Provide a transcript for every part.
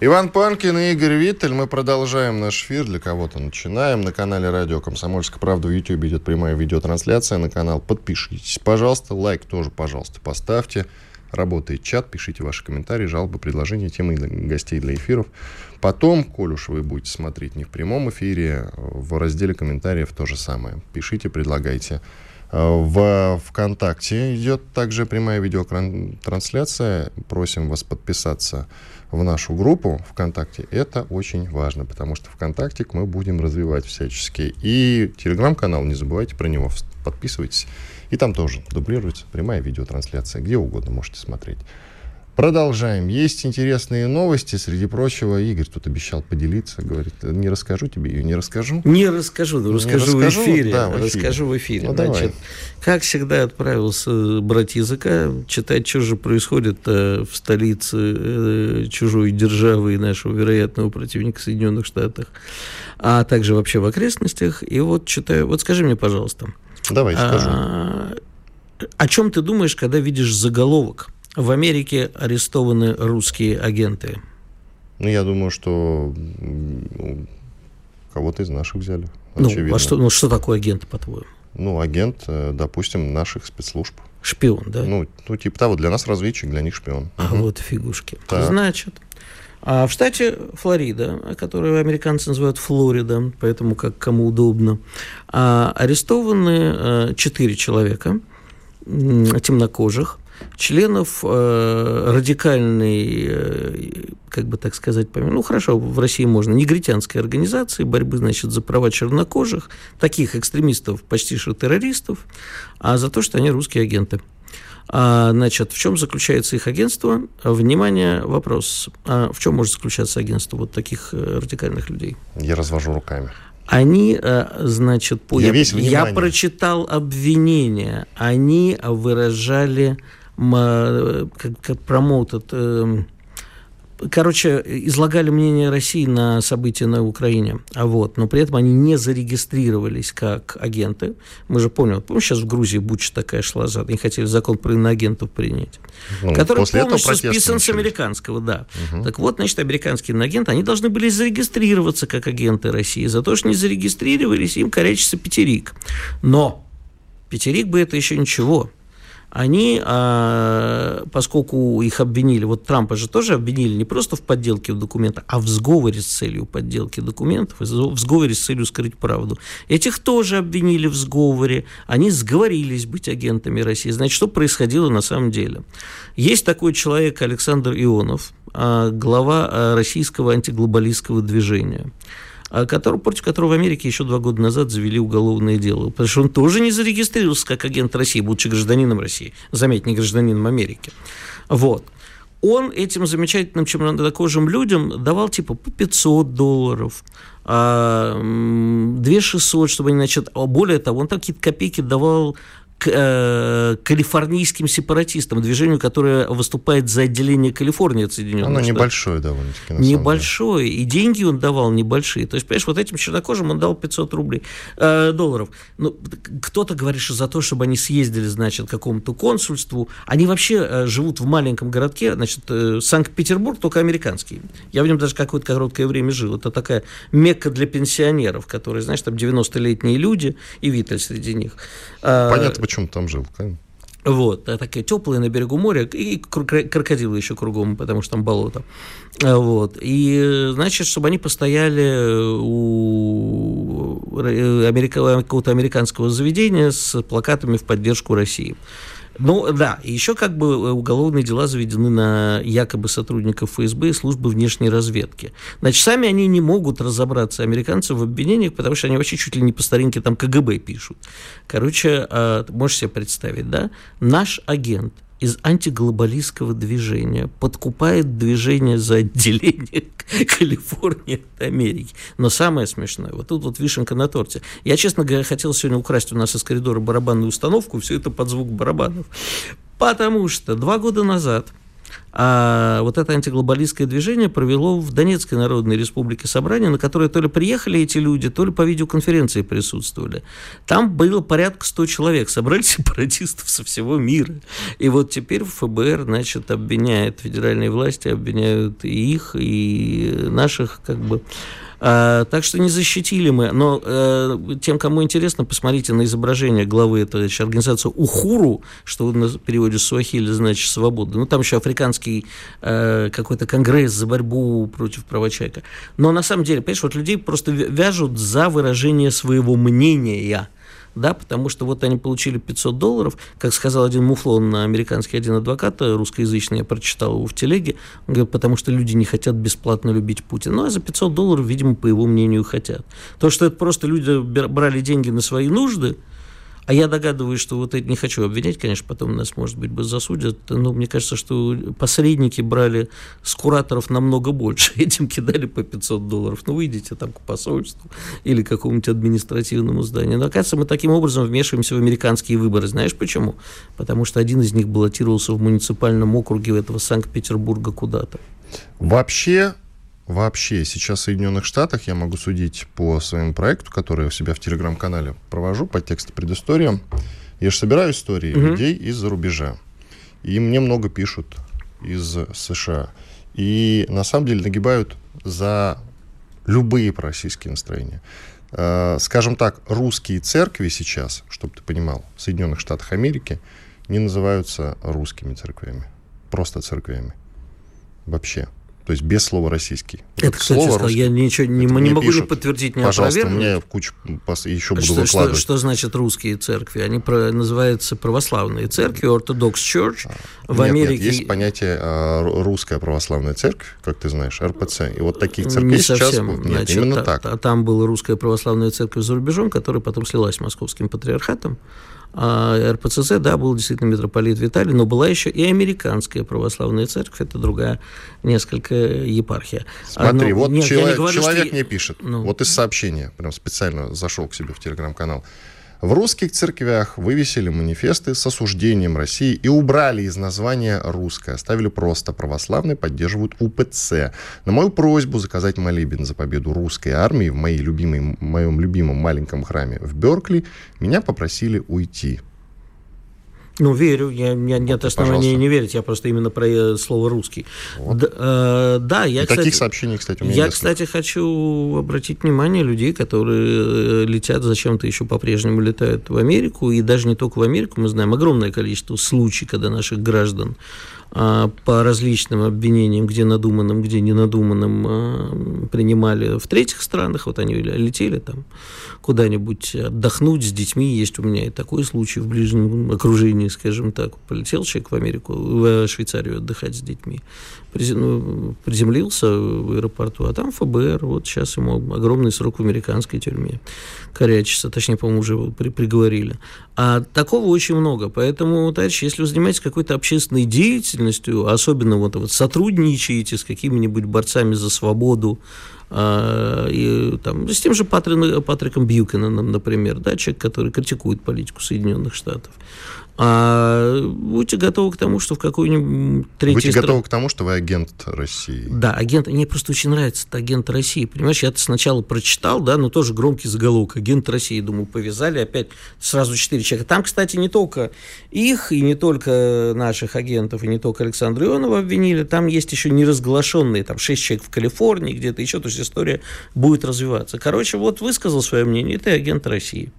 Иван Панкин и Игорь Виттель. Мы продолжаем наш эфир. Для кого-то начинаем. На канале Радио Комсомольская правда в YouTube идет прямая видеотрансляция. На канал подпишитесь, пожалуйста. Лайк тоже, пожалуйста, поставьте. Работает чат, пишите ваши комментарии, жалобы, предложения, темы гостей для эфиров. Потом, коль уж вы будете смотреть не в прямом эфире, в разделе комментариев то же самое. Пишите, предлагайте. В ВКонтакте идет также прямая видеотрансляция. Просим вас подписаться в нашу группу ВКонтакте, это очень важно, потому что ВКонтакте мы будем развивать всячески. И телеграм-канал, не забывайте про него, подписывайтесь. И там тоже дублируется прямая видеотрансляция, где угодно можете смотреть. Продолжаем. Есть интересные новости. Среди прочего, Игорь тут обещал поделиться. Говорит, не расскажу тебе ее, не расскажу. Не расскажу, но расскажу, не расскажу в эфире. Да, в эфире. Расскажу в эфире. Ну, Значит, давай. как всегда отправился брать языка, читать, что же происходит э, в столице э, чужой державы и нашего вероятного противника Соединенных Штатах, а также вообще в окрестностях. И вот читаю. Вот скажи мне, пожалуйста. Давай, скажу. А, о чем ты думаешь, когда видишь заголовок? В Америке арестованы русские агенты? Ну, я думаю, что ну, кого-то из наших взяли. Ну, а что, ну, что такое агент, по-твоему? Ну, агент, э, допустим, наших спецслужб. Шпион, да? Ну, ну типа того, для нас разведчик, для них шпион. А угу. вот фигушки. Так. Значит, а в штате Флорида, который американцы называют Флорида, поэтому как кому удобно, а, арестованы э, четыре человека темнокожих, членов э, радикальной, э, как бы так сказать, ну хорошо, в России можно, негритянской организации борьбы, значит, за права чернокожих, таких экстремистов, почти что террористов, а за то, что они русские агенты. А, значит, в чем заключается их агентство? Внимание, вопрос. А в чем может заключаться агентство вот таких э, радикальных людей? Я развожу руками. Они, э, значит, по... я, я, я прочитал обвинения, они выражали как, как промоутед, э, короче, излагали мнение России на события на Украине, а вот, но при этом они не зарегистрировались как агенты. Мы же помним, помню, сейчас в Грузии Буча такая шла, они хотели закон про иноагентов принять, ну, который полностью списан начались. с американского, да. Угу. Так вот, значит, американские иноагенты, они должны были зарегистрироваться как агенты России. За то, что не зарегистрировались, им корячится пятерик. Но пятерик бы это еще ничего они, а, поскольку их обвинили, вот Трампа же тоже обвинили не просто в подделке документов, а в сговоре с целью подделки документов, в сговоре с целью скрыть правду. Этих тоже обвинили в сговоре, они сговорились быть агентами России. Значит, что происходило на самом деле? Есть такой человек Александр Ионов, а, глава а, российского антиглобалистского движения. А который, против которого в Америке еще два года назад завели уголовное дело. Потому что он тоже не зарегистрировался как агент России, будучи гражданином России. Заметь, не гражданином Америки. Вот. Он этим замечательным чернокожим людям давал типа по 500 долларов, 2 а, 600, чтобы они, значит, более того, он там какие-то копейки давал к э, калифорнийским сепаратистам, движению, которое выступает за отделение Калифорнии от Соединенных Оно Штатов. небольшое довольно-таки. Небольшое, и деньги он давал небольшие. То есть, понимаешь, вот этим чернокожим он дал 500 рублей, э, долларов. Ну, кто-то говорит, что за то, чтобы они съездили, значит, к какому-то консульству. Они вообще э, живут в маленьком городке, значит, э, Санкт-Петербург, только американский. Я в нем даже какое-то короткое время жил. Это такая мекка для пенсионеров, которые, знаешь, там 90-летние люди, и Виталь среди них. А, Понятно, почему там жил, конечно. Вот, такая теплая на берегу моря, и крокодилы еще кругом, потому что там болото. А, вот, и, значит, чтобы они постояли у какого-то американского заведения с плакатами в поддержку России. Ну, да, еще как бы э, уголовные дела заведены на якобы сотрудников ФСБ и службы внешней разведки. Значит, сами они не могут разобраться, американцы, в обвинениях, потому что они вообще чуть ли не по старинке там КГБ пишут. Короче, а, можешь себе представить, да? Наш агент из антиглобалистского движения, подкупает движение за отделение Калифорнии от Америки. Но самое смешное, вот тут вот вишенка на торте. Я, честно говоря, хотел сегодня украсть у нас из коридора барабанную установку, все это под звук барабанов. Потому что два года назад а вот это антиглобалистское движение провело в Донецкой Народной Республике собрание, на которое то ли приехали эти люди, то ли по видеоконференции присутствовали. Там было порядка 100 человек, собрали сепаратистов со всего мира. И вот теперь ФБР, значит, обвиняет, федеральные власти обвиняют и их, и наших, как бы, так что не защитили мы. Но э, тем, кому интересно, посмотрите на изображение главы этой организации Ухуру, что на переводе с Суахили значит свобода. Ну, там еще африканский э, какой-то конгресс за борьбу против права человека. Но на самом деле, понимаешь, вот людей просто вяжут за выражение своего мнения да, потому что вот они получили 500 долларов, как сказал один муфлон американский один адвокат, русскоязычный, я прочитал его в телеге, он говорит, потому что люди не хотят бесплатно любить Путина. Ну, а за 500 долларов, видимо, по его мнению, хотят. То, что это просто люди брали деньги на свои нужды, а я догадываюсь, что вот это не хочу обвинять, конечно, потом нас, может быть, бы засудят, но мне кажется, что посредники брали с кураторов намного больше, этим кидали по 500 долларов. Ну, выйдите там к посольству или какому-нибудь административному зданию. Но, оказывается, мы таким образом вмешиваемся в американские выборы. Знаешь почему? Потому что один из них баллотировался в муниципальном округе этого Санкт-Петербурга куда-то. Вообще, вообще сейчас в Соединенных Штатах, я могу судить по своему проекту, который я у себя в телеграм-канале провожу по тексту предыстории. Я же собираю истории угу. людей из-за рубежа. И мне много пишут из США. И на самом деле нагибают за любые пророссийские настроения. Э, скажем так, русские церкви сейчас, чтобы ты понимал, в Соединенных Штатах Америки не называются русскими церквями, просто церквями. Вообще то есть без слова российский. Это, вот кстати, слово я ничего не, не могу пишут, ни подтвердить, ни Пожалуйста, у меня кучу еще буду что, выкладывать. Что, что значит русские церкви? Они про, называются православные церкви, Orthodox Church. А, в нет, Америке... Нет, есть понятие а, русская православная церковь, как ты знаешь, РПЦ. И вот таких церквей не сейчас... Совсем. Нет, значит, именно та, так. Там была русская православная церковь за рубежом, которая потом слилась с московским патриархатом. А РПЦЗ, да, был действительно митрополит Виталий, но была еще и американская православная церковь, это другая несколько епархия. Смотри, но, вот нет, человек, говорю, человек что... мне пишет, ну... вот из сообщения, прям специально зашел к себе в телеграм-канал. В русских церквях вывесили манифесты с осуждением России и убрали из названия «русское». Оставили просто «православные поддерживают УПЦ». На мою просьбу заказать молебен за победу русской армии в моей любимой, моем любимом маленьком храме в Беркли меня попросили уйти. Ну, верю, я, я нет основания не верить, я просто именно про э, слово русский. Вот. Да, э, да, я, И кстати, таких сообщений, кстати, у меня Я, несколько. кстати, хочу обратить внимание людей, которые э, летят зачем-то еще по-прежнему летают в Америку, и даже не только в Америку, мы знаем огромное количество случаев, когда наших граждан по различным обвинениям, где надуманным, где ненадуманным, а, принимали в третьих странах. Вот они летели там куда-нибудь отдохнуть с детьми. Есть у меня и такой случай в ближнем окружении, скажем так. Полетел человек в Америку, в Швейцарию отдыхать с детьми. Ну, приземлился в аэропорту, а там ФБР. Вот сейчас ему огромный срок в американской тюрьме. Корячится, точнее, по-моему, уже при, приговорили. А такого очень много. Поэтому, товарищи, если вы занимаетесь какой-то общественной деятельностью, особенно вот, вот сотрудничаете с какими-нибудь борцами за свободу, а, и, там, с тем же Патрик, Патриком Бьюкинаном, например, да, человек, который критикует политику Соединенных Штатов. А будьте готовы к тому, что в какой-нибудь третьей Будьте стране... готовы к тому, что вы агент России. Да, агент. Мне просто очень нравится это агент России. Понимаешь, я это сначала прочитал, да, но тоже громкий заголовок. Агент России. Думаю, повязали опять сразу четыре человека. Там, кстати, не только их, и не только наших агентов, и не только Александра Ионова обвинили. Там есть еще неразглашенные, там шесть человек в Калифорнии, где-то еще. То есть история будет развиваться. Короче, вот высказал свое мнение, ты агент России.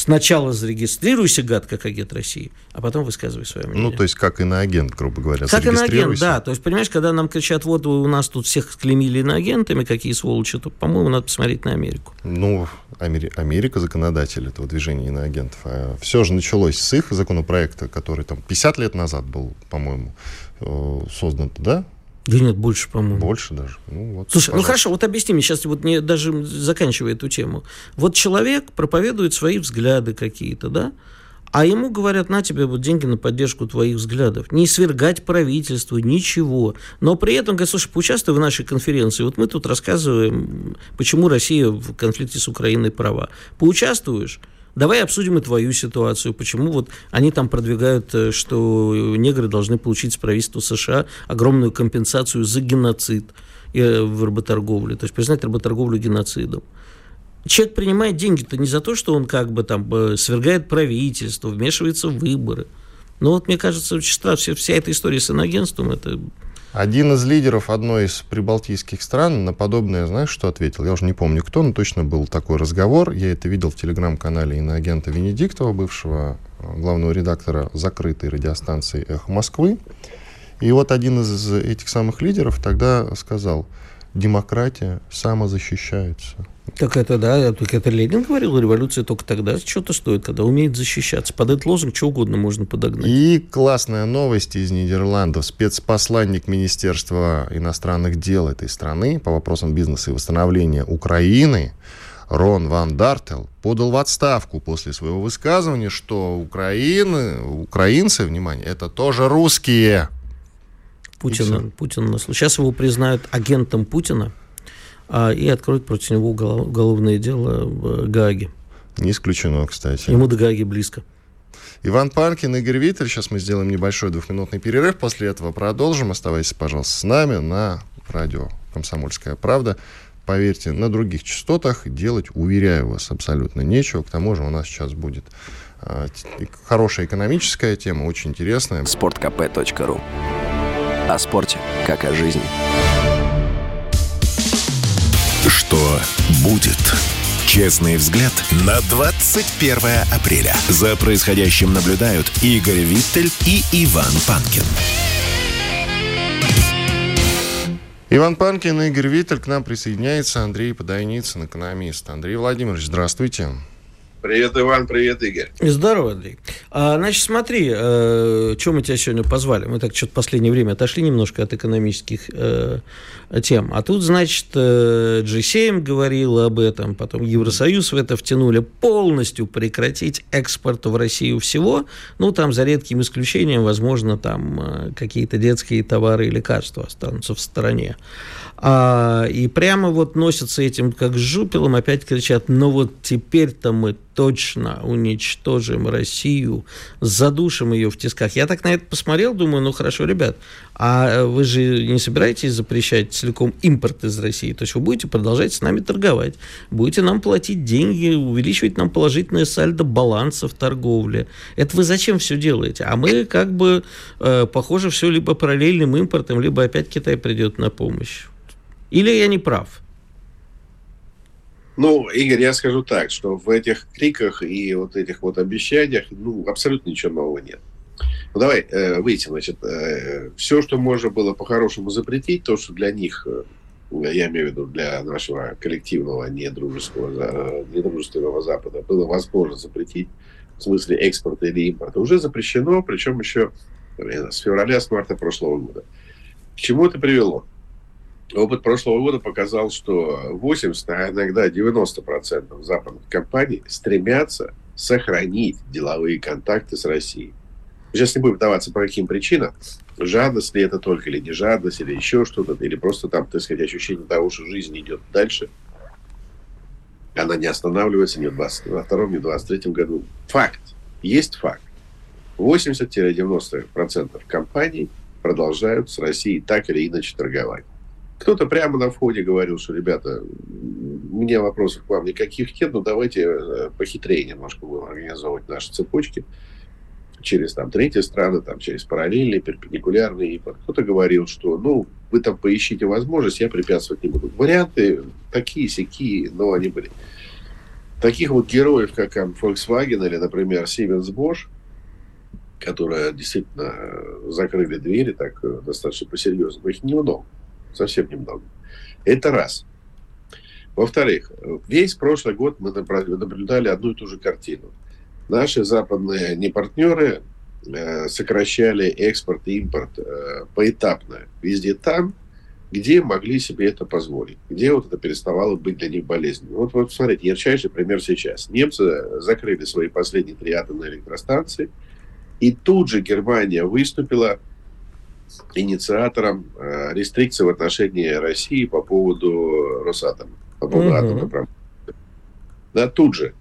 Сначала зарегистрируйся, гад, как агент России, а потом высказывай свое мнение. Ну, то есть, как и на агент, грубо говоря, Как и на агент, да. То есть, понимаешь, когда нам кричат, вот у нас тут всех клеймили иноагентами, какие сволочи, то, по-моему, надо посмотреть на Америку. Ну, Амери- Америка законодатель этого движения иноагентов. А все же началось с их законопроекта, который там 50 лет назад был, по-моему, э, создан, да? Да нет, больше, по-моему. Больше даже. Ну, вот, Слушай, ну пожалуйста. ну хорошо, вот объясни мне сейчас, вот не, даже заканчивая эту тему. Вот человек проповедует свои взгляды какие-то, да? А ему говорят, на тебе вот деньги на поддержку твоих взглядов. Не свергать правительство, ничего. Но при этом говорят, слушай, поучаствуй в нашей конференции. Вот мы тут рассказываем, почему Россия в конфликте с Украиной права. Поучаствуешь? Давай обсудим и твою ситуацию. Почему вот они там продвигают, э, что негры должны получить с правительства США огромную компенсацию за геноцид э, в работорговле. То есть признать работорговлю геноцидом. Человек принимает деньги-то не за то, что он как бы там э, свергает правительство, вмешивается в выборы. Но вот мне кажется, очень странно, вся, вся эта история с иногенством, это один из лидеров одной из прибалтийских стран на подобное, знаешь, что ответил? Я уже не помню кто, но точно был такой разговор. Я это видел в телеграм-канале иноагента Венедиктова, бывшего э, главного редактора закрытой радиостанции «Эхо Москвы». И вот один из этих самых лидеров тогда сказал, демократия самозащищается. Так это, да, так это Ленин говорил, революция только тогда что-то стоит, когда умеет защищаться. Под этот лозунг что угодно можно подогнать. И классная новость из Нидерландов. Спецпосланник Министерства иностранных дел этой страны по вопросам бизнеса и восстановления Украины Рон Ван Дартел подал в отставку после своего высказывания, что Украины, украинцы, внимание, это тоже русские. Путин, Путин, сейчас его признают агентом Путина и откроют против него уголовное дело в Гааге. Не исключено, кстати. Ему до Гааги близко. Иван Панкин, Игорь Виттель. Сейчас мы сделаем небольшой двухминутный перерыв. После этого продолжим. Оставайтесь, пожалуйста, с нами на радио «Комсомольская правда». Поверьте, на других частотах делать, уверяю вас, абсолютно нечего. К тому же у нас сейчас будет э, хорошая экономическая тема, очень интересная. sportkp.ru О спорте, как о жизни. Что будет? Честный взгляд на 21 апреля. За происходящим наблюдают Игорь Виттель и Иван Панкин. Иван Панкин и Игорь Виттель. К нам присоединяется Андрей Подойницын, экономист. Андрей Владимирович, здравствуйте. Привет, Иван, привет, Игорь. Здорово, Андрей. А, значит, смотри, э, чем мы тебя сегодня позвали? Мы так что-то в последнее время отошли немножко от экономических э, тем. А тут, значит, э, G7 говорил об этом, потом Евросоюз в это втянули полностью прекратить экспорт в Россию всего. Ну, там, за редким исключением, возможно, там э, какие-то детские товары и лекарства останутся в стороне. А, и прямо вот носятся этим как жупелом, опять кричат, ну вот теперь-то мы точно уничтожим Россию, задушим ее в тисках. Я так на это посмотрел, думаю, ну хорошо, ребят, а вы же не собираетесь запрещать целиком импорт из России? То есть вы будете продолжать с нами торговать, будете нам платить деньги, увеличивать нам положительное сальдо баланса в торговле. Это вы зачем все делаете? А мы как бы, э, похоже, все либо параллельным импортом, либо опять Китай придет на помощь. Или я не прав? Ну, Игорь, я скажу так, что в этих криках и вот этих вот обещаниях, ну, абсолютно ничего нового нет. Ну, давай э, выйдем, значит, э, все, что можно было по-хорошему запретить, то, что для них, э, я имею в виду для нашего коллективного недружеского, недружественного Запада, было возможно запретить, в смысле экспорта или импорта, уже запрещено, причем еще с февраля, с марта прошлого года. К чему это привело? Опыт прошлого года показал, что 80, а иногда 90% западных компаний стремятся сохранить деловые контакты с Россией. Сейчас не будем вдаваться по каким причинам. Жадность ли это только, или не жадность, или еще что-то, или просто там, так сказать, ощущение того, что жизнь идет дальше. Она не останавливается ни в 22 ни в 23 году. Факт. Есть факт. 80-90% компаний продолжают с Россией так или иначе торговать. Кто-то прямо на входе говорил, что, ребята, мне вопросов к вам никаких нет, но давайте э, похитрее немножко будем организовывать наши цепочки через там третьи страны, там через параллельные, перпендикулярные. Кто-то говорил, что ну вы там поищите возможность, я препятствовать не буду. Варианты такие, сякие, но они были. Таких вот героев, как там, Volkswagen или, например, Siemens Bosch, которые действительно э, закрыли двери так э, достаточно по-серьезному, их немного совсем немного. Это раз. Во-вторых, весь прошлый год мы наблюдали одну и ту же картину. Наши западные непартнеры э, сокращали экспорт и импорт э, поэтапно везде там, где могли себе это позволить, где вот это переставало быть для них болезненным. Вот, вот смотрите, ярчайший пример сейчас. Немцы закрыли свои последние три атомные электростанции, и тут же Германия выступила инициатором э, рестрикций в отношении России по поводу Росатома, по поводу угу. атомной промышленности. Да, тут же.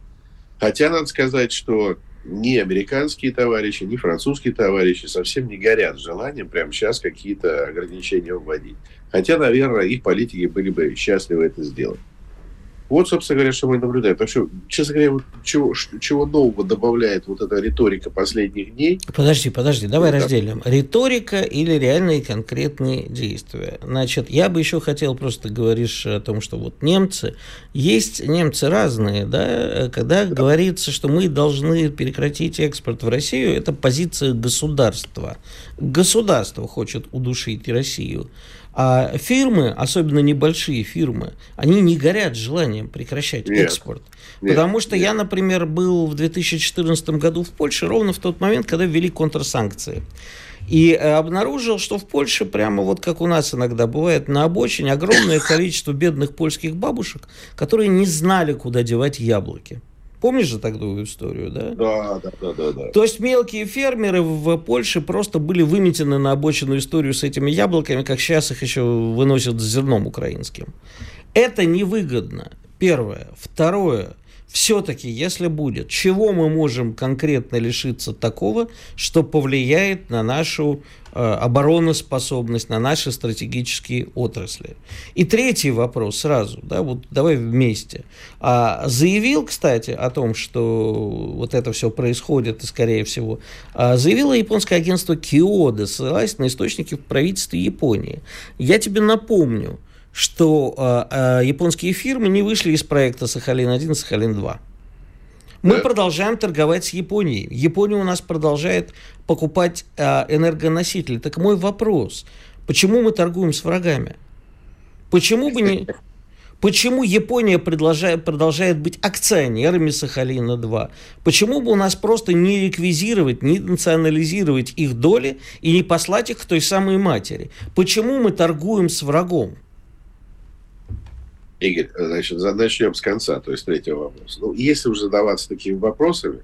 Хотя надо сказать, что ни американские товарищи, ни французские товарищи совсем не горят желанием прямо сейчас какие-то ограничения вводить. Хотя, наверное, их политики были бы счастливы это сделать. Вот, собственно говоря, что мы наблюдаем. Так что, честно говоря, вот чего, чего нового добавляет вот эта риторика последних дней? Подожди, подожди, давай да. разделим. Риторика или реальные конкретные действия. Значит, я бы еще хотел просто говоришь о том, что вот немцы, есть немцы разные, да, когда да. говорится, что мы должны прекратить экспорт в Россию, это позиция государства. Государство хочет удушить Россию. А фирмы, особенно небольшие фирмы, они не горят желанием прекращать нет, экспорт. Нет, Потому что нет. я, например, был в 2014 году в Польше ровно в тот момент, когда ввели контрсанкции. И э, обнаружил, что в Польше, прямо вот как у нас иногда бывает, на обочине огромное количество бедных польских бабушек, которые не знали, куда девать яблоки. Помнишь же такую историю, да? Да, да, да, да, да. То есть мелкие фермеры в Польше просто были выметены на обочину историю с этими яблоками, как сейчас их еще выносят с зерном украинским. Это невыгодно. Первое. Второе все-таки, если будет, чего мы можем конкретно лишиться такого, что повлияет на нашу э, обороноспособность, на наши стратегические отрасли. И третий вопрос сразу, да, вот давай вместе. А, заявил, кстати, о том, что вот это все происходит, и скорее всего, а, заявило японское агентство Киода, ссылаясь на источники в правительстве Японии. Я тебе напомню, что э, э, японские фирмы не вышли из проекта Сахалин-1 и Сахалин-2. Мы да. продолжаем торговать с Японией. Япония у нас продолжает покупать э, энергоносители. Так мой вопрос, почему мы торгуем с врагами? Почему бы не... Почему Япония продолжает, продолжает быть акционерами Сахалина-2? Почему бы у нас просто не реквизировать, не национализировать их доли и не послать их к той самой матери? Почему мы торгуем с врагом? Игорь, значит, начнем с конца, то есть третьего вопроса. Ну, если уже задаваться такими вопросами,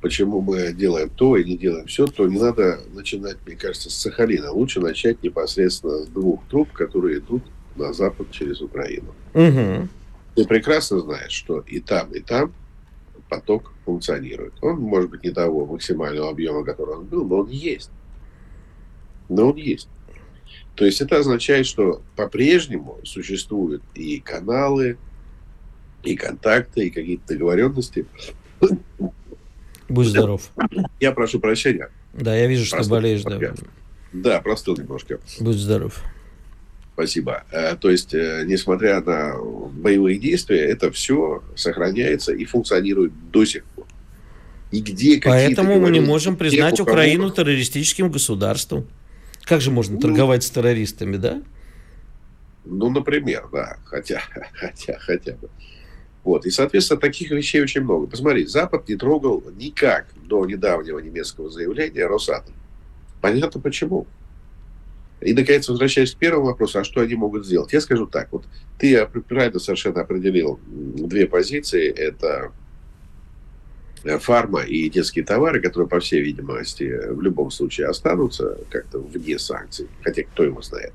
почему мы делаем то и не делаем все, то не надо начинать, мне кажется, с Сахалина. Лучше начать непосредственно с двух труб, которые идут на запад через Украину. Угу. Ты прекрасно знаешь, что и там, и там поток функционирует. Он, может быть, не того максимального объема, который он был, но он есть. Но он есть. То есть это означает, что по-прежнему существуют и каналы, и контакты, и какие-то договоренности. Будь здоров. Я прошу прощения. Да, я вижу, что болеешь. Да. да, простыл немножко. Будь здоров. Спасибо. Э, то есть, э, несмотря на боевые действия, это все сохраняется и функционирует до сих пор. И где Поэтому мы не можем признать Украину террористическим государством. Как же можно ну, торговать с террористами, да? Ну, например, да. Хотя, хотя, хотя бы. Вот. И, соответственно, таких вещей очень много. Посмотри, Запад не трогал никак до недавнего немецкого заявления Росатом. Понятно почему. И, наконец, возвращаясь к первому вопросу, а что они могут сделать? Я скажу так. Вот ты правильно совершенно определил две позиции. Это фарма и детские товары, которые, по всей видимости, в любом случае останутся как-то вне санкций, хотя кто его знает.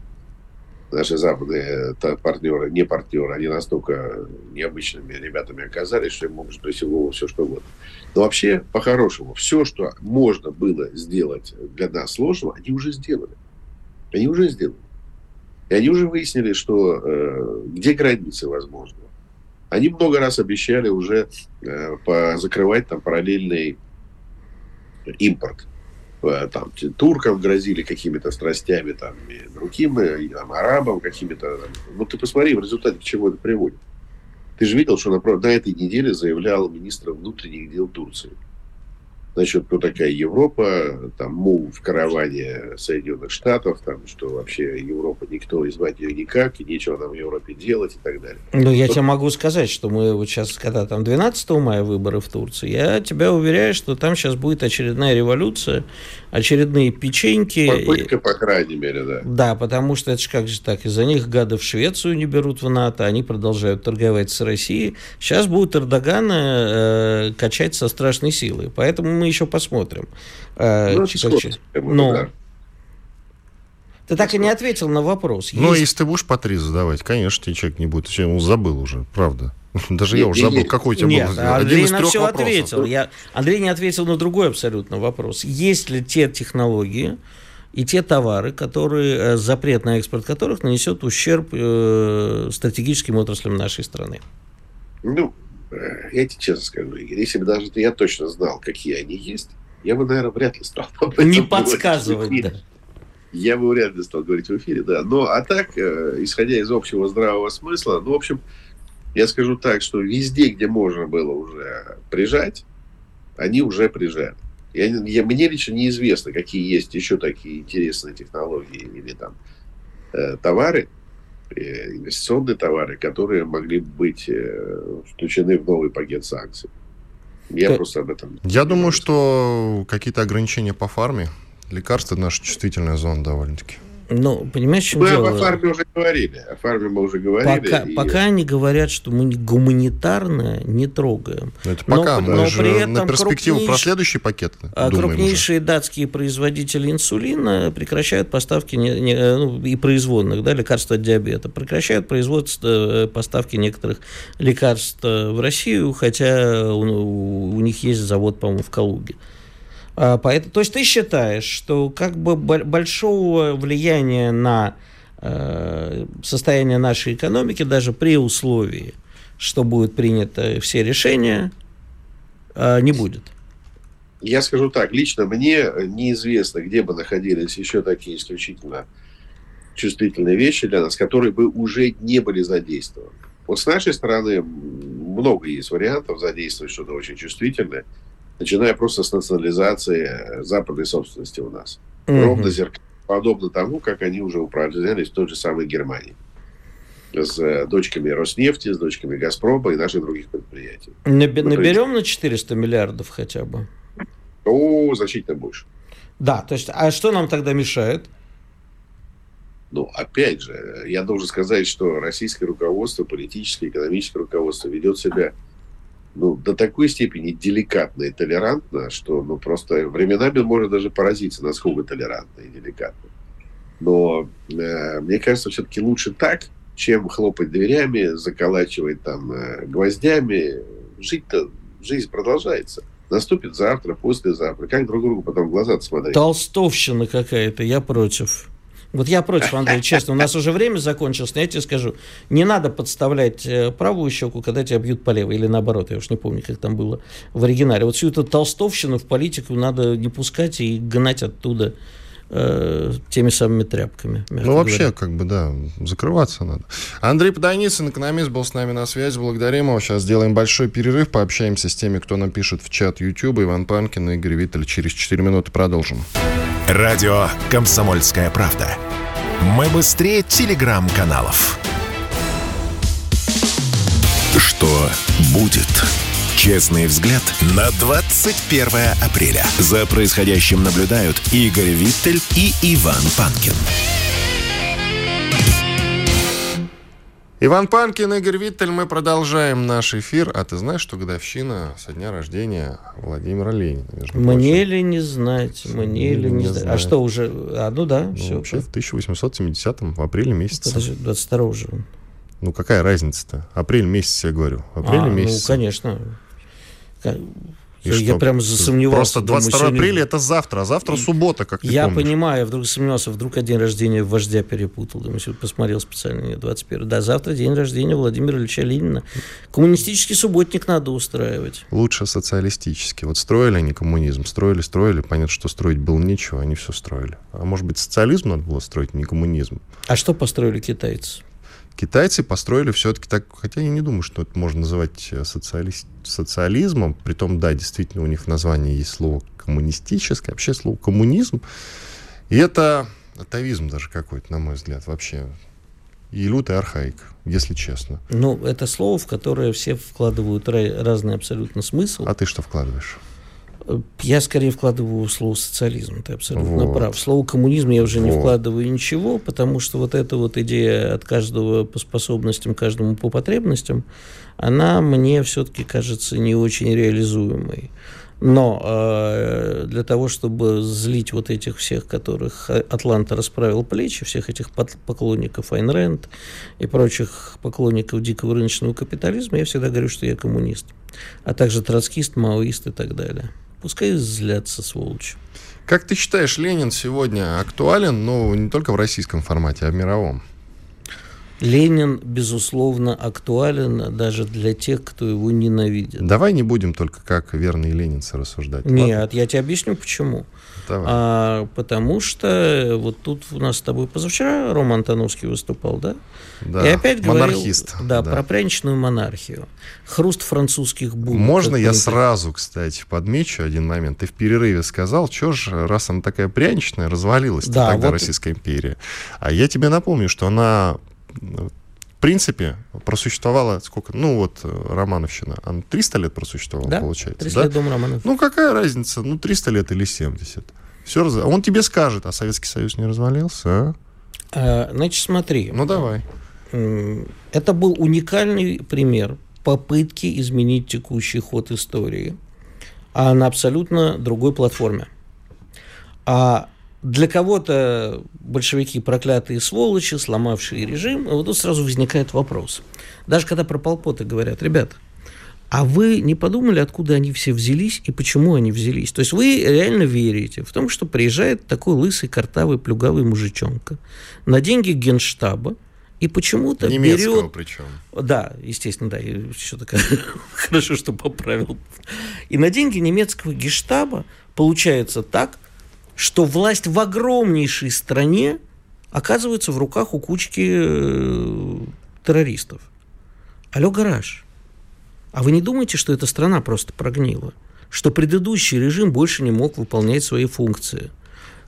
Наши западные партнеры, не партнеры, они настолько необычными ребятами оказались, что им могут прийти в все, что угодно. Но вообще, по-хорошему, все, что можно было сделать для нас сложного, они уже сделали. Они уже сделали. И они уже выяснили, что э, где границы возможно они много раз обещали уже э, закрывать там параллельный импорт. Э, там, туркам грозили какими-то страстями, там, и другим, и, там, арабам какими-то. Ну, ты посмотри, в результате к чему это приводит. Ты же видел, что на, на этой неделе заявлял министр внутренних дел Турции. Значит, кто такая Европа, там, му в караване Соединенных Штатов, там, что вообще Европа никто, и звать ее никак, и нечего нам в Европе делать и так далее. Ну, я тебе могу сказать, что мы вот сейчас, когда там 12 мая выборы в Турции, я тебя уверяю, что там сейчас будет очередная революция, очередные печеньки. Попытка, по крайней мере, да. Да, потому что это же как же так, из-за них гады в Швецию не берут в НАТО, они продолжают торговать с Россией. Сейчас будут Эрдогана э, качать со страшной силой. Поэтому мы еще посмотрим. Э, ну, ну, да. Ты так и не ответил на вопрос. Ну, Есть... если ты будешь по три задавать, конечно, тебе человек не будет. Я забыл уже, правда. Даже нет, я уже забыл, нет, какой у тебя нет, был. Андрей Один на все вопросов. ответил. Я, Андрей не ответил на другой абсолютно вопрос. Есть ли те технологии и те товары, которые, э, запрет на экспорт которых нанесет ущерб э, стратегическим отраслям нашей страны? Ну, я тебе честно скажу, Игорь, если бы даже я точно знал, какие они есть, я бы, наверное, вряд ли стал Не подсказывать, да. Я бы вряд ли стал говорить в эфире, да. Но, а так, э, исходя из общего здравого смысла, ну, в общем, я скажу так, что везде, где можно было уже прижать, они уже прижали. Я, я, мне лично неизвестно, какие есть еще такие интересные технологии или там э, товары, инвестиционные товары, которые могли быть э, включены в новый пакет санкций. Я Ты... просто об этом... Я думаю, что какие-то ограничения по фарме Лекарства наша чувствительная зона довольно-таки. Ну, понимаешь, в чем мы дело? о фарме уже говорили. О фарме мы уже говорили. Пока, и... пока они говорят, что мы гуманитарное не трогаем. Но это пока. Но, мы но же при этом на перспективу крупнейш... про следующий пакет а, Крупнейшие уже. датские производители инсулина прекращают поставки не, не, ну, и производных, да, лекарств от диабета. Прекращают производство, э, поставки некоторых лекарств э, в Россию, хотя у, у них есть завод, по-моему, в Калуге. А, поэтому, то есть ты считаешь, что как бы большого влияния на э, состояние нашей экономики даже при условии, что будут приняты все решения, э, не будет? Я скажу так, лично мне неизвестно, где бы находились еще такие исключительно чувствительные вещи для нас, которые бы уже не были задействованы. Вот с нашей стороны много есть вариантов задействовать что-то очень чувствительное начиная просто с национализации э, западной собственности у нас. Mm-hmm. Ровно зеркально подобно тому, как они уже управлялись в той же самой Германии. С э, дочками Роснефти, с дочками Газпрома и наших других предприятий. Наберем на 400 миллиардов хотя бы? О, значительно больше. Да, то есть, а что нам тогда мешает? Ну, опять же, я должен сказать, что российское руководство, политическое, экономическое руководство ведет себя ну, до такой степени деликатно и толерантно, что ну, просто временами можно даже поразиться, насколько толерантно и деликатно. Но э, мне кажется, все-таки лучше так, чем хлопать дверями, заколачивать там э, гвоздями. Жить-то, жизнь продолжается. Наступит завтра, послезавтра. Как друг другу потом в глаза смотреть? Толстовщина какая-то, я против. Вот я против, Андрей, честно. У нас уже время закончилось, но я тебе скажу, не надо подставлять э, правую щеку, когда тебя бьют по левой, или наоборот, я уж не помню, как там было в оригинале. Вот всю эту толстовщину в политику надо не пускать и гнать оттуда э, теми самыми тряпками. Ну, вообще, говоря. как бы, да, закрываться надо. Андрей Подойницын, экономист, был с нами на связи. Благодарим его. Сейчас сделаем большой перерыв, пообщаемся с теми, кто нам пишет в чат YouTube. Иван Панкин и Игорь Виттель. Через 4 минуты продолжим. Радио «Комсомольская правда». Мы быстрее телеграм-каналов. Что будет? Честный взгляд на 21 апреля. За происходящим наблюдают Игорь Виттель и Иван Панкин. Иван Панкин, Игорь Виттель, мы продолжаем наш эфир. А ты знаешь, что годовщина со дня рождения Владимира Ленина? Мне ли не знать, мне ли не, не знать. А что уже? А, ну да, ну, все. Вообще в 1870 в апреле месяце. Подожди, 22 уже. Ну какая разница-то? Апрель месяц, я говорю. Апреле а, месяц. Ну, конечно. И я что? прям засомневался. Просто 22 думаю, апреля это завтра, а завтра суббота, как ты Я помнишь. понимаю, вдруг сомневался, вдруг день рождения вождя перепутал. Думаю, посмотрел специально, нет, 21 Да, завтра день рождения Владимира Ильича Ленина. Коммунистический субботник надо устраивать. Лучше социалистический. Вот строили они коммунизм, строили, строили. Понятно, что строить было нечего, они все строили. А может быть, социализм надо было строить, не коммунизм. А что построили китайцы? Китайцы построили все-таки так, хотя я не думаю, что это можно называть э, социали... социализмом, притом, да, действительно, у них в названии есть слово коммунистическое, вообще слово коммунизм, и это атовизм даже какой-то, на мой взгляд, вообще. И лютая архаика, если честно. Ну, это слово, в которое все вкладывают разный абсолютно смысл. А ты что вкладываешь? Я скорее вкладываю слово социализм, ты абсолютно вот. прав. Слово коммунизм я уже вот. не вкладываю ничего, потому что вот эта вот идея от каждого по способностям, каждому по потребностям, она мне все-таки кажется не очень реализуемой. Но э, для того, чтобы злить вот этих всех, которых Атланта расправил плечи, всех этих поклонников Айн Рэнд и прочих поклонников дикого рыночного капитализма, я всегда говорю, что я коммунист, а также троцкист, маоист и так далее. Пускай злятся, сволочи. Как ты считаешь, Ленин сегодня актуален, но не только в российском формате, а в мировом? Ленин, безусловно, актуален даже для тех, кто его ненавидит. Давай не будем только как верные ленинцы рассуждать. Нет, ладно? я тебе объясню, почему. Давай. А, потому что вот тут у нас с тобой позавчера Рома Антоновский выступал, да? Да, и опять монархист. Говорил, да, да, про пряничную монархию. Хруст французских булок. Можно я сразу, кстати, подмечу один момент? Ты в перерыве сказал, что же, раз она такая пряничная, развалилась да, тогда вот... Российская империя. А я тебе напомню, что она в принципе, просуществовала сколько? Ну, вот э, Романовщина. Она 300 лет просуществовала, да? получается. 300 да? лет дом Романов. Ну, какая разница? Ну, 300 лет или 70. Все раз... Он тебе скажет, а Советский Союз не развалился, а? а значит, смотри. Ну, давай. Это был уникальный пример попытки изменить текущий ход истории, а на абсолютно другой платформе. А для кого-то большевики проклятые сволочи, сломавшие режим, и вот тут сразу возникает вопрос. Даже когда про полпоты говорят, ребят, а вы не подумали, откуда они все взялись и почему они взялись? То есть вы реально верите в том, что приезжает такой лысый, картавый, плюгавый мужичонка на деньги генштаба, и почему-то берет... причем. Да, естественно, да, еще такая... Хорошо, что поправил. И на деньги немецкого гештаба получается так, что власть в огромнейшей стране оказывается в руках у кучки э, террористов. Алло, гараж. А вы не думаете, что эта страна просто прогнила? Что предыдущий режим больше не мог выполнять свои функции?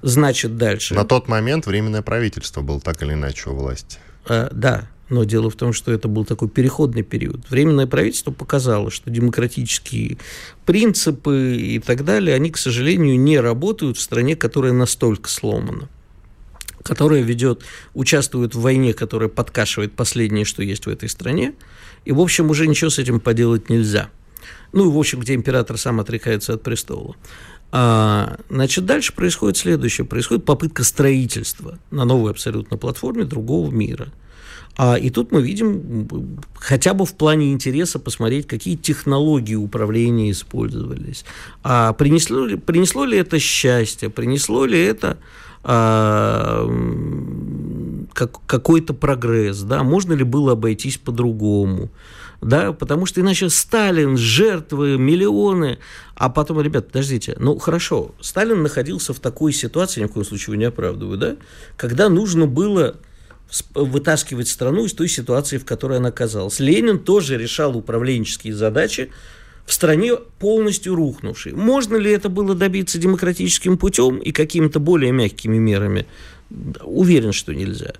Значит, дальше. На тот момент временное правительство было так или иначе у власти. А, да, но дело в том, что это был такой переходный период. Временное правительство показало, что демократические принципы и так далее, они, к сожалению, не работают в стране, которая настолько сломана которая ведет, участвует в войне, которая подкашивает последнее, что есть в этой стране, и, в общем, уже ничего с этим поделать нельзя. Ну, и, в общем, где император сам отрекается от престола. А, значит, дальше происходит следующее. Происходит попытка строительства на новой абсолютно платформе другого мира – и тут мы видим хотя бы в плане интереса посмотреть, какие технологии управления использовались. А принесло ли, принесло ли это счастье, принесло ли это а, как, какой-то прогресс, да, можно ли было обойтись по-другому, да, потому что иначе Сталин, жертвы, миллионы, а потом, ребят, подождите, ну хорошо, Сталин находился в такой ситуации, ни в коем случае его не оправдываю, да, когда нужно было вытаскивать страну из той ситуации, в которой она оказалась. Ленин тоже решал управленческие задачи в стране полностью рухнувшей. Можно ли это было добиться демократическим путем и какими-то более мягкими мерами? Уверен, что нельзя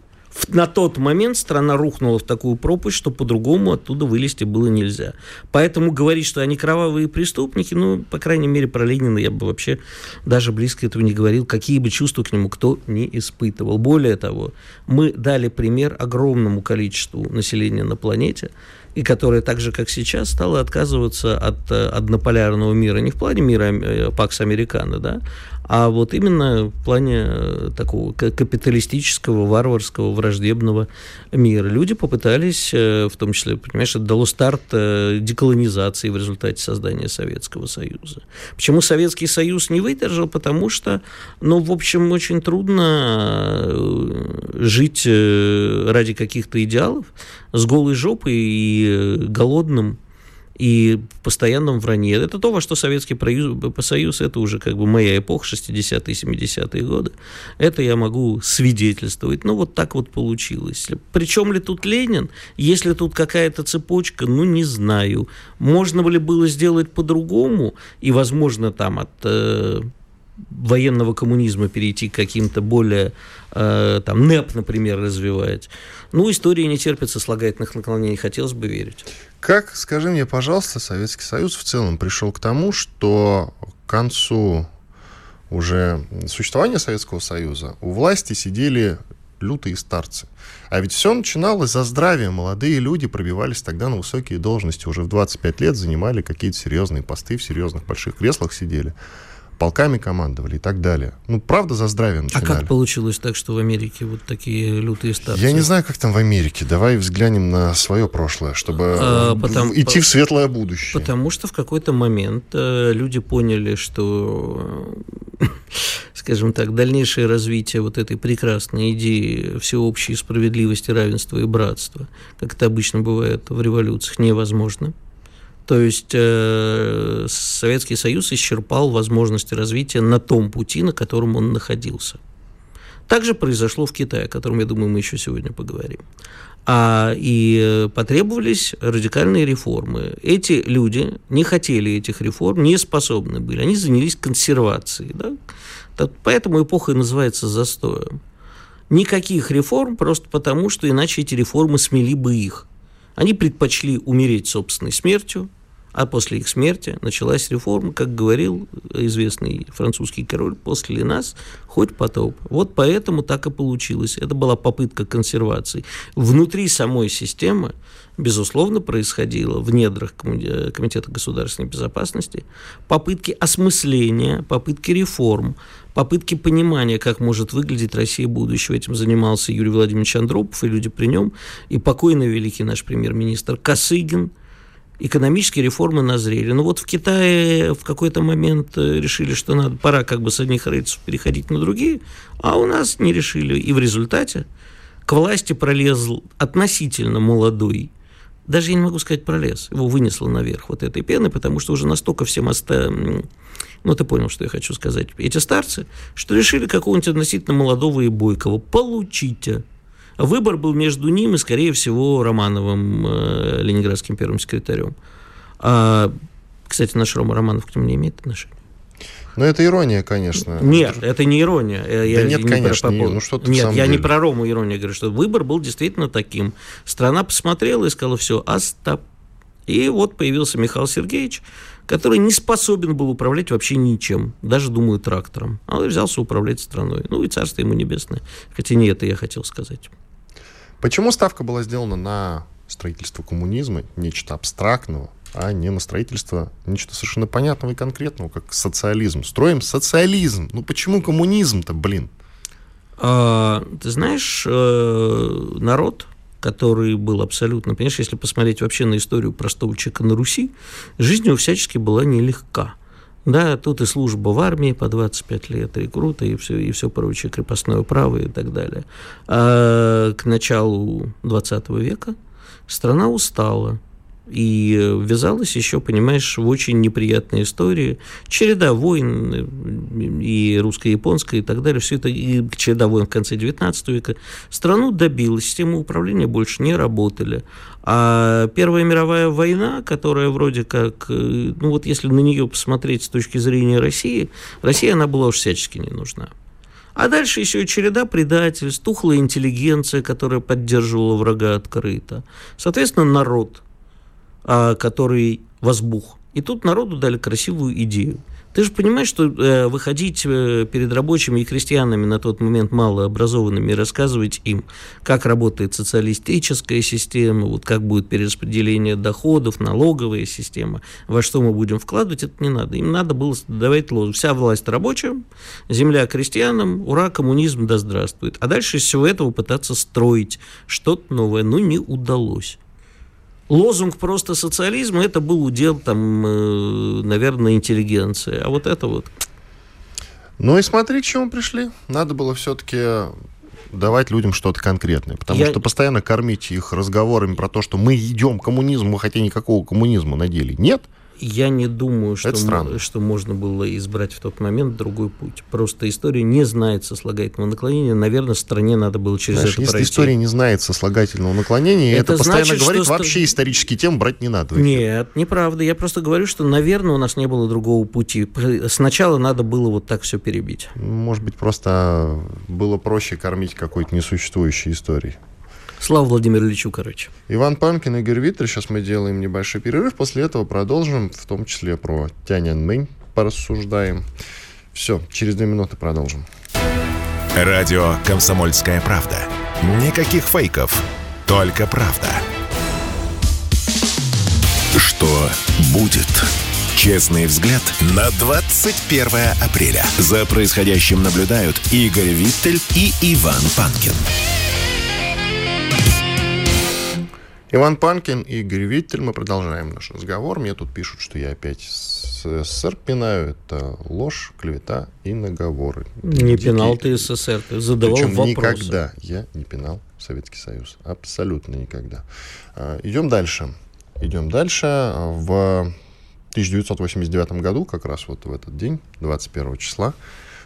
на тот момент страна рухнула в такую пропасть, что по-другому оттуда вылезти было нельзя. Поэтому говорить, что они кровавые преступники, ну, по крайней мере, про Ленина я бы вообще даже близко этого не говорил, какие бы чувства к нему кто не испытывал. Более того, мы дали пример огромному количеству населения на планете, и которое так же, как сейчас, стало отказываться от э, однополярного мира, не в плане мира э, Пакс Американо, да, а вот именно в плане э, такого капиталистического, варварского, враждебного мира. Люди попытались, э, в том числе, понимаешь, это дало старт э, деколонизации в результате создания Советского Союза. Почему Советский Союз не выдержал? Потому что, ну, в общем, очень трудно жить ради каких-то идеалов с голой жопой и голодным и постоянном вранье. Это то, во что Советский Союз, это уже как бы моя эпоха, 60-е, 70-е годы. Это я могу свидетельствовать. Ну, вот так вот получилось. Причем ли тут Ленин? Если тут какая-то цепочка, ну, не знаю. Можно ли было сделать по-другому? И, возможно, там от э, военного коммунизма перейти к каким-то более, э, там, НЭП, например, развивать. Ну, история не терпит сослагательных наклонений, хотелось бы верить. Как, скажи мне, пожалуйста, Советский Союз в целом пришел к тому, что к концу уже существования Советского Союза у власти сидели лютые старцы. А ведь все начиналось за здравие. Молодые люди пробивались тогда на высокие должности. Уже в 25 лет занимали какие-то серьезные посты, в серьезных больших креслах сидели полками командовали и так далее. Ну, правда, за здравие начинали. А как получилось так, что в Америке вот такие лютые старцы? Я не знаю, как там в Америке. Давай взглянем на свое прошлое, чтобы а, потому, идти в светлое будущее. Потому что в какой-то момент э, люди поняли, что, скажем так, дальнейшее развитие вот этой прекрасной идеи всеобщей справедливости, равенства и братства, как это обычно бывает в революциях, невозможно. То есть э, Советский Союз исчерпал возможности развития на том пути, на котором он находился. Также произошло в Китае, о котором, я думаю, мы еще сегодня поговорим. А, и потребовались радикальные реформы. Эти люди не хотели этих реформ, не способны были. Они занялись консервацией. Да? Поэтому эпоха и называется застоем. Никаких реформ, просто потому, что иначе эти реформы смели бы их. Они предпочли умереть собственной смертью, а после их смерти началась реформа, как говорил известный французский король, после нас хоть потоп. Вот поэтому так и получилось. Это была попытка консервации. Внутри самой системы, безусловно, происходило в недрах Комитета государственной безопасности попытки осмысления, попытки реформ, попытки понимания, как может выглядеть Россия будущего. Этим занимался Юрий Владимирович Андропов и люди при нем, и покойный великий наш премьер-министр Косыгин – экономические реформы назрели. Ну вот в Китае в какой-то момент э, решили, что надо, пора как бы с одних рельсов переходить на другие, а у нас не решили. И в результате к власти пролез относительно молодой, даже я не могу сказать пролез, его вынесло наверх вот этой пены, потому что уже настолько всем оста... Ну, ты понял, что я хочу сказать. Эти старцы, что решили какого-нибудь относительно молодого и бойкого. Получите. Выбор был между ним и, скорее всего, Романовым, э, ленинградским первым секретарем. А, кстати, наш Рома Романов к нему не имеет отношения. Ну, это ирония, конечно. Нет, это не ирония. Да я нет, не конечно, про, не, ну что ты Нет, я деле. не про Рому ирония говорю, что выбор был действительно таким. Страна посмотрела и сказала, все, Остап. И вот появился Михаил Сергеевич, который не способен был управлять вообще ничем, даже, думаю, трактором. А он взялся управлять страной. Ну и царство ему небесное. Хотя не это я хотел сказать. Почему ставка была сделана на строительство коммунизма, нечто абстрактного, а не на строительство нечто совершенно понятного и конкретного, как социализм. Строим социализм. Ну почему коммунизм-то, блин? А, ты знаешь, э, народ, который был абсолютно, понимаешь, если посмотреть вообще на историю простого человека на Руси, жизнь его всячески была нелегка. Да, тут и служба в армии по 25 лет, рекрута, и все, и все прочее, крепостное право и так далее. А к началу 20 века страна устала, и ввязалась еще, понимаешь, в очень неприятные истории. Череда войн и русско-японская и так далее, все это, и череда войн в конце 19 века. Страну добилась, системы управления больше не работали. А Первая мировая война, которая вроде как, э, ну вот если на нее посмотреть с точки зрения России, России она была уж всячески не нужна. А дальше еще череда предательств, тухлая интеллигенция, которая поддерживала врага открыто. Соответственно, народ, который возбух. И тут народу дали красивую идею – ты же понимаешь, что э, выходить э, перед рабочими и крестьянами на тот момент малообразованными рассказывать им, как работает социалистическая система, вот как будет перераспределение доходов, налоговая система, во что мы будем вкладывать, это не надо. Им надо было давать лозунг. Вся власть рабочим, земля крестьянам, ура, коммунизм, да здравствует. А дальше из всего этого пытаться строить что-то новое, но не удалось лозунг просто социализма, это был удел, там, э, наверное, интеллигенции. А вот это вот... Ну и смотри, к чему пришли. Надо было все-таки давать людям что-то конкретное. Потому я... что постоянно кормить их разговорами про то, что мы идем к коммунизму, хотя никакого коммунизма на деле нет – я не думаю, что, что можно было избрать в тот момент другой путь. Просто история не знает сослагательного наклонения. Наверное, стране надо было через Знаешь, это если пройти. история не знает сослагательного наклонения, это, это постоянно значит, говорит, что вообще исторические темы брать не надо. Нет, неправда. Я просто говорю, что, наверное, у нас не было другого пути. Сначала надо было вот так все перебить. Может быть, просто было проще кормить какой-то несуществующей историей. Слава Владимиру Ильичу, короче. Иван Панкин, Игорь Виттер. Сейчас мы делаем небольшой перерыв. После этого продолжим, в том числе про Тяньан Мэнь порассуждаем. Все, через две минуты продолжим. Радио «Комсомольская правда». Никаких фейков, только правда. Что будет? Честный взгляд на 21 апреля. За происходящим наблюдают Игорь Виттель и Иван Панкин. Иван Панкин и Игорь Виттель. Мы продолжаем наш разговор. Мне тут пишут, что я опять СССР пинаю. Это ложь, клевета и наговоры. Не Дикие... пинал ты СССР, ты задавал Причем вопросы. никогда я не пинал Советский Союз. Абсолютно никогда. А, идем дальше. Идем дальше. В 1989 году, как раз вот в этот день, 21 числа,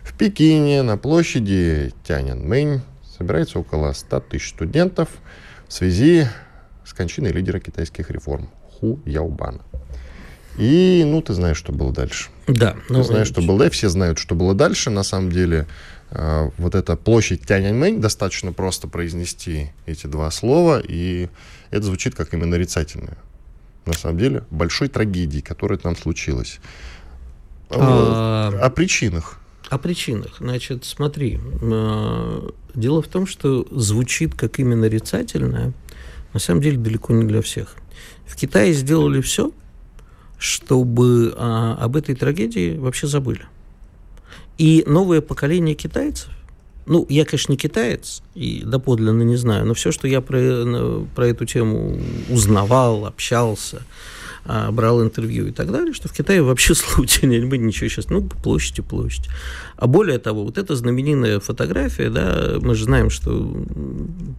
в Пекине на площади Тяньаньмэнь собирается около 100 тысяч студентов в связи с кончиной лидера китайских реформ Ху Яобана. И, ну, ты знаешь, что было дальше. Да. Ты ну, знаешь, что было дальше, все знают, что было дальше. На самом деле, э, вот эта площадь Тяньаньмэнь, достаточно просто произнести эти два слова, и это звучит как именно нарицательное. На самом деле, большой трагедии, которая там случилась. А... О причинах. О причинах. Значит, смотри, э, дело в том, что звучит как именно нарицательное, на самом деле далеко не для всех. В Китае сделали все, чтобы а, об этой трагедии вообще забыли. И новое поколение китайцев, ну, я, конечно, не китаец, и доподлинно не знаю, но все, что я про, про эту тему узнавал, общался, а, брал интервью и так далее, что в Китае вообще случая не быть ничего сейчас, ну, площадь и площадь. А более того, вот эта знаменитая фотография, да, мы же знаем, что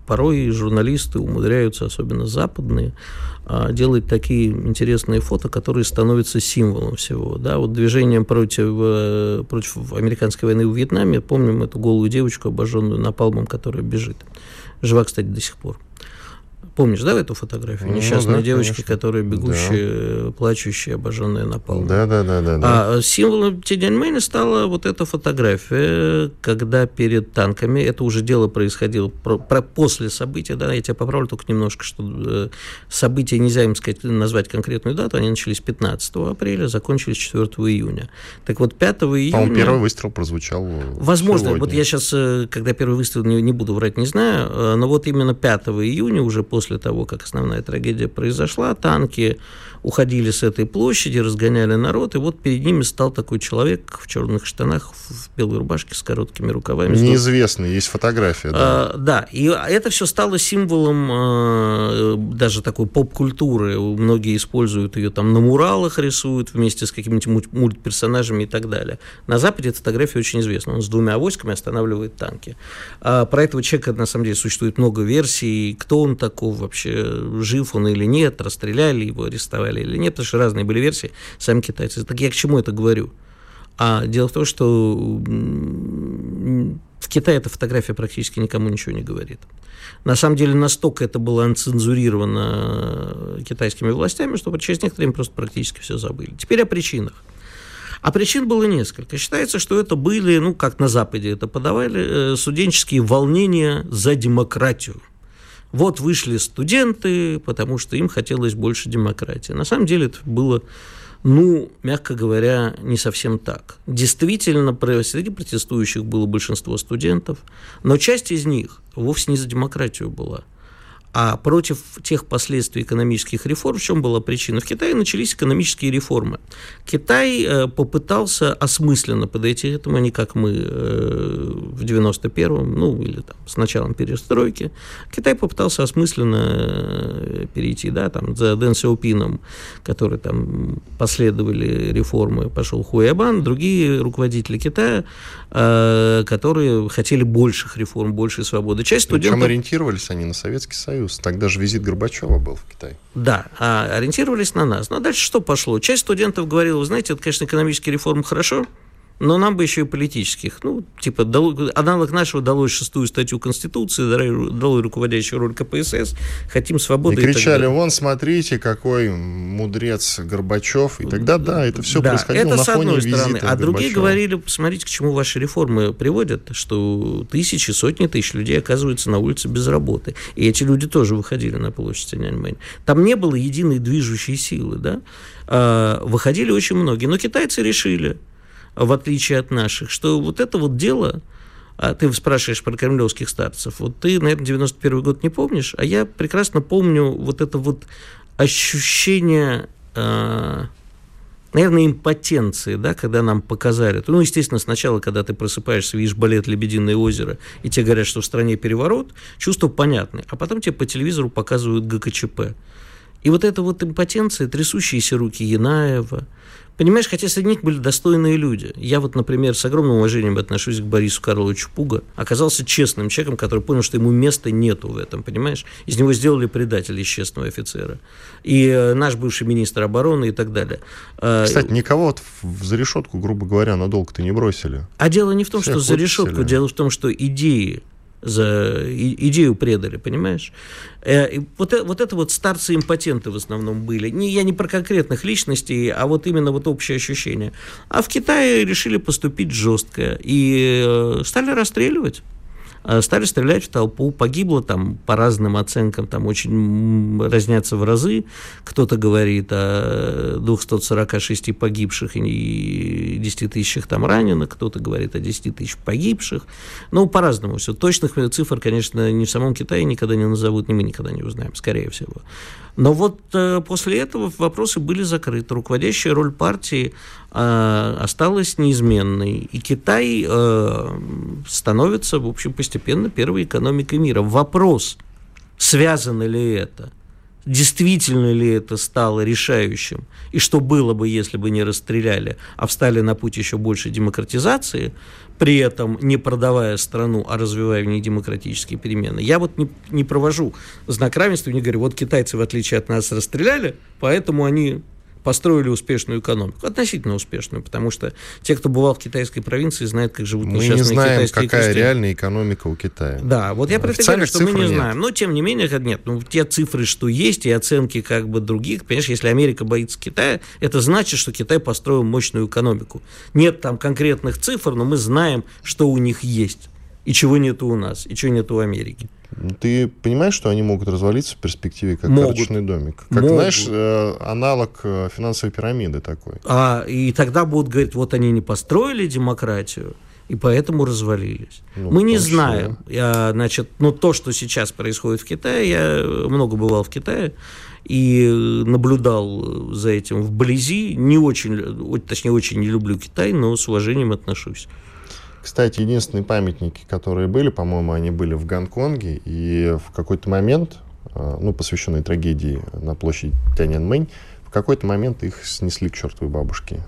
порой журналисты умудряются, особенно западные, а, делать такие интересные фото, которые становятся символом всего. Да, вот движением против, э, против американской войны в Вьетнаме, помним эту голую девочку, обожженную напалмом, которая бежит. Жива, кстати, до сих пор. Помнишь, да, эту фотографию? Ну, Несчастная да, девочка, конечно. которая бегущая, да. плачущая, обожженная напалмом. Да, да, да, да. А символом Тяньаньмэня стала вот эта фотография, когда перед танками, это уже дело происходило про, про, после события, да, я тебя поправлю только немножко, что э, события нельзя им сказать, назвать конкретную дату, они начались 15 апреля, закончились 4 июня. Так вот, 5 июня... По-моему, первый выстрел прозвучал Возможно, сегодня. вот я сейчас, э, когда первый выстрел, не, не буду врать, не знаю, э, но вот именно 5 июня, уже после после того, как основная трагедия произошла, танки уходили с этой площади, разгоняли народ, и вот перед ними стал такой человек в черных штанах, в белой рубашке с короткими рукавами. Неизвестный, есть фотография. Да, а, да и это все стало символом а, даже такой поп-культуры. Многие используют ее там на муралах рисуют вместе с какими-нибудь мультперсонажами и так далее. На Западе эта фотография очень известна. Он с двумя авоськами останавливает танки. А про этого человека, на самом деле, существует много версий. Кто он такой вообще, жив он или нет, расстреляли его, арестовали или нет, потому что разные были версии, сами китайцы. Так я к чему это говорю? А дело в том, что в Китае эта фотография практически никому ничего не говорит. На самом деле настолько это было анцензурировано китайскими властями, что через некоторое время просто практически все забыли. Теперь о причинах. А причин было несколько. Считается, что это были, ну, как на Западе это подавали, э, студенческие волнения за демократию. Вот вышли студенты, потому что им хотелось больше демократии. На самом деле это было ну, мягко говоря, не совсем так. Действительно, среди протестующих было большинство студентов, но часть из них вовсе не за демократию была, А против тех последствий экономических реформ, в чем была причина? В Китае начались экономические реформы. Китай э, попытался осмысленно подойти к этому, не как мы э, в 91-м, ну, или там, с началом перестройки. Китай попытался осмысленно э, перейти, да, там, за Дэн Сяопином, который там последовали реформы, пошел Хуябан, другие руководители Китая, которые хотели больших реформ, большей свободы. Часть студентов... Причем ориентировались они на Советский Союз. Союз. Тогда же визит Горбачева был в Китай. Да, а ориентировались на нас. Но дальше что пошло? Часть студентов говорила, вы знаете, это, конечно, экономические реформы хорошо, но нам бы еще и политических. Ну, типа, дало, аналог нашего далось шестую статью Конституции, дало руководящую роль КПСС, хотим свободы. И кричали, и вон, смотрите, какой мудрец Горбачев. И тогда, да, это все да, происходило это на с одной стороны. А другие говорили, посмотрите, к чему ваши реформы приводят, что тысячи, сотни тысяч людей оказываются на улице без работы. И эти люди тоже выходили на площадь Тяньаньмэнь. Там не было единой движущей силы, да? А, выходили очень многие. Но китайцы решили – в отличие от наших, что вот это вот дело, а ты спрашиваешь про кремлевских старцев, вот ты, наверное, 91 год не помнишь, а я прекрасно помню вот это вот ощущение, э, наверное, импотенции, да, когда нам показали. Ну, естественно, сначала, когда ты просыпаешься, видишь балет «Лебединое озеро», и тебе говорят, что в стране переворот, чувство понятное. А потом тебе по телевизору показывают ГКЧП. И вот эта вот импотенция, трясущиеся руки Янаева, Понимаешь, хотя среди них были достойные люди. Я вот, например, с огромным уважением отношусь к Борису Карловичу Пуга. Оказался честным человеком, который понял, что ему места нету в этом, понимаешь? Из него сделали предателя из честного офицера. И э, наш бывший министр обороны и так далее. А, Кстати, никого за решетку, грубо говоря, надолго-то не бросили. А дело не в том, Всех что за решетку, дело в том, что идеи за идею предали, понимаешь? Э, вот, э, вот это вот старцы-импотенты в основном были. Не, я не про конкретных личностей, а вот именно вот общее ощущение. А в Китае решили поступить жестко и э, стали расстреливать. Э, стали стрелять в толпу, погибло там по разным оценкам, там очень разнятся в разы, кто-то говорит о 246 погибших и 10 тысячах там раненых, кто-то говорит о 10 тысяч погибших, ну, по-разному все. Точных цифр, конечно, ни в самом Китае никогда не назовут, ни мы никогда не узнаем, скорее всего. Но вот э, после этого вопросы были закрыты. Руководящая роль партии осталась неизменной. И Китай э, становится, в общем, постепенно первой экономикой мира. Вопрос, связано ли это – действительно ли это стало решающим, и что было бы, если бы не расстреляли, а встали на путь еще больше демократизации, при этом не продавая страну, а развивая в ней демократические перемены. Я вот не, не провожу знак равенства, не говорю, вот китайцы, в отличие от нас, расстреляли, поэтому они построили успешную экономику. Относительно успешную, потому что те, кто бывал в китайской провинции, знают, как живут мы несчастные не знаем, какая крестьяне. реальная экономика у Китая. Да, вот я про это говорю, что мы не нет. знаем. Но, тем не менее, нет, ну, те цифры, что есть, и оценки как бы других, понимаешь, если Америка боится Китая, это значит, что Китай построил мощную экономику. Нет там конкретных цифр, но мы знаем, что у них есть, и чего нет у нас, и чего нет у Америки. Ты понимаешь, что они могут развалиться в перспективе как могут. карточный домик? Как, могут. знаешь, э, аналог э, финансовой пирамиды такой. А, и тогда будут говорить, вот они не построили демократию, и поэтому развалились. Ну, Мы не знаем. Я, значит, ну, то, что сейчас происходит в Китае, я много бывал в Китае, и наблюдал за этим вблизи. Не очень, точнее, очень не люблю Китай, но с уважением отношусь. Кстати, единственные памятники, которые были, по-моему, они были в Гонконге, и в какой-то момент, э, ну, посвященный трагедии на площади Тяньаньмэнь, в какой-то момент их снесли к чертовой бабушке,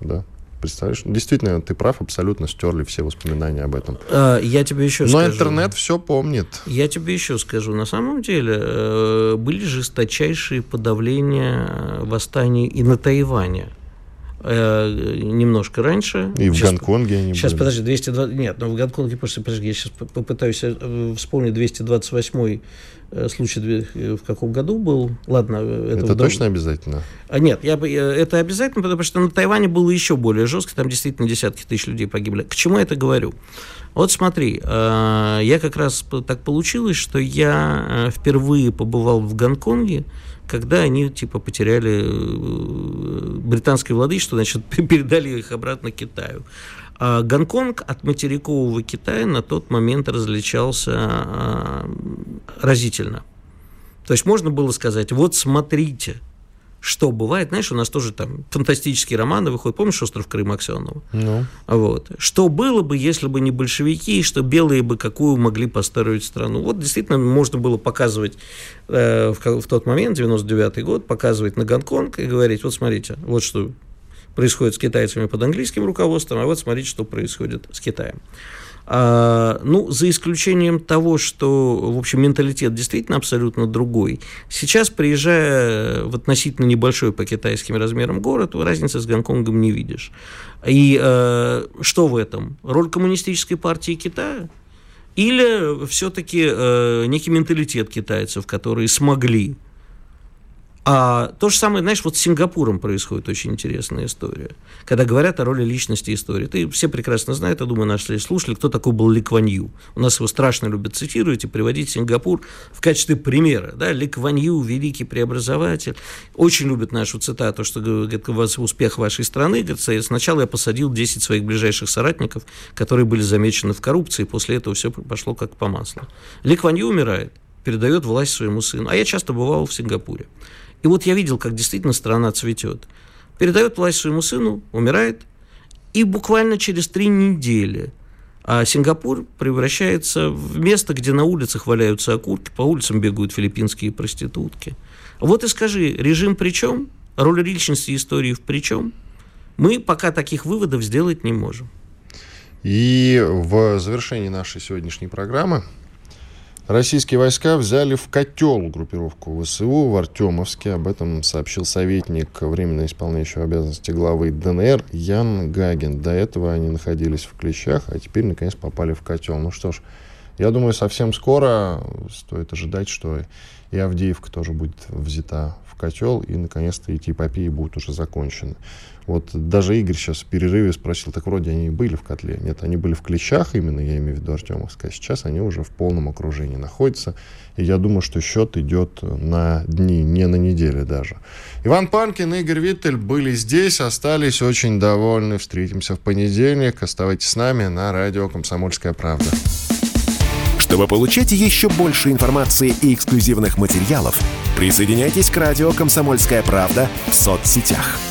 да? Представляешь? Действительно, ты прав, абсолютно стерли все воспоминания об этом. А, я тебе еще Но скажу. Но интернет все помнит. Я тебе еще скажу. На самом деле э, были жесточайшие подавления восстаний и на Тайване. Э, немножко раньше. И сейчас, в Гонконге они Сейчас, были. подожди, 220... Нет, но в Гонконге, просто, подожди, я сейчас попытаюсь э, вспомнить 228 э, случай в каком году был. Ладно, это, это точно обязательно? А, нет, я, это обязательно, потому что на Тайване было еще более жестко, там действительно десятки тысяч людей погибли. К чему я это говорю? Вот смотри, я как раз так получилось, что я впервые побывал в Гонконге, когда они типа потеряли э, британское владычество, значит, передали их обратно Китаю. А Гонконг от материкового Китая на тот момент различался а, разительно. То есть можно было сказать, вот смотрите, что бывает, знаешь, у нас тоже там фантастические романы выходят, помнишь «Остров Крым» Аксенова? Ну. Вот. Что было бы, если бы не большевики, что белые бы какую могли построить страну? Вот действительно можно было показывать э, в, в тот момент, 99-й год, показывать на Гонконг и говорить, вот смотрите, вот что происходит с китайцами под английским руководством, а вот смотрите, что происходит с Китаем. А, ну, за исключением того, что, в общем, менталитет действительно абсолютно другой. Сейчас, приезжая в относительно небольшой по китайским размерам город, разницы с Гонконгом не видишь. И э, что в этом? Роль коммунистической партии Китая? Или все-таки э, некий менталитет китайцев, которые смогли а то же самое, знаешь, вот с Сингапуром происходит очень интересная история. Когда говорят о роли личности истории. Ты все прекрасно знают, я думаю, наши слушали, кто такой был Ли Кван Ю. У нас его страшно любят цитировать и приводить Сингапур в качестве примера. Да? Ли Кван Ю, великий преобразователь. Очень любят нашу цитату, что говорит, успех вашей страны. Говорит, сначала я посадил 10 своих ближайших соратников, которые были замечены в коррупции, после этого все пошло как по маслу. Ли Кван Ю умирает, передает власть своему сыну. А я часто бывал в Сингапуре. И вот я видел, как действительно страна цветет. Передает власть своему сыну, умирает, и буквально через три недели а Сингапур превращается в место, где на улицах валяются окурки, по улицам бегают филиппинские проститутки. Вот и скажи, режим при чем? Роль личности истории в при чем? Мы пока таких выводов сделать не можем. И в завершении нашей сегодняшней программы Российские войска взяли в котел группировку ВСУ в Артемовске. Об этом сообщил советник, временно исполняющего обязанности главы ДНР Ян Гагин. До этого они находились в клещах, а теперь, наконец, попали в котел. Ну что ж, я думаю, совсем скоро стоит ожидать, что и Авдеевка тоже будет взята в котел, и, наконец-то, эти эпопеи будут уже закончены. Вот даже Игорь сейчас в перерыве спросил, так вроде они были в котле. Нет, они были в клещах именно, я имею в виду Артемовская. Сейчас они уже в полном окружении находятся. И я думаю, что счет идет на дни, не на недели даже. Иван Панкин и Игорь Виттель были здесь, остались очень довольны. Встретимся в понедельник. Оставайтесь с нами на радио «Комсомольская правда». Чтобы получать еще больше информации и эксклюзивных материалов, присоединяйтесь к радио «Комсомольская правда» в соцсетях –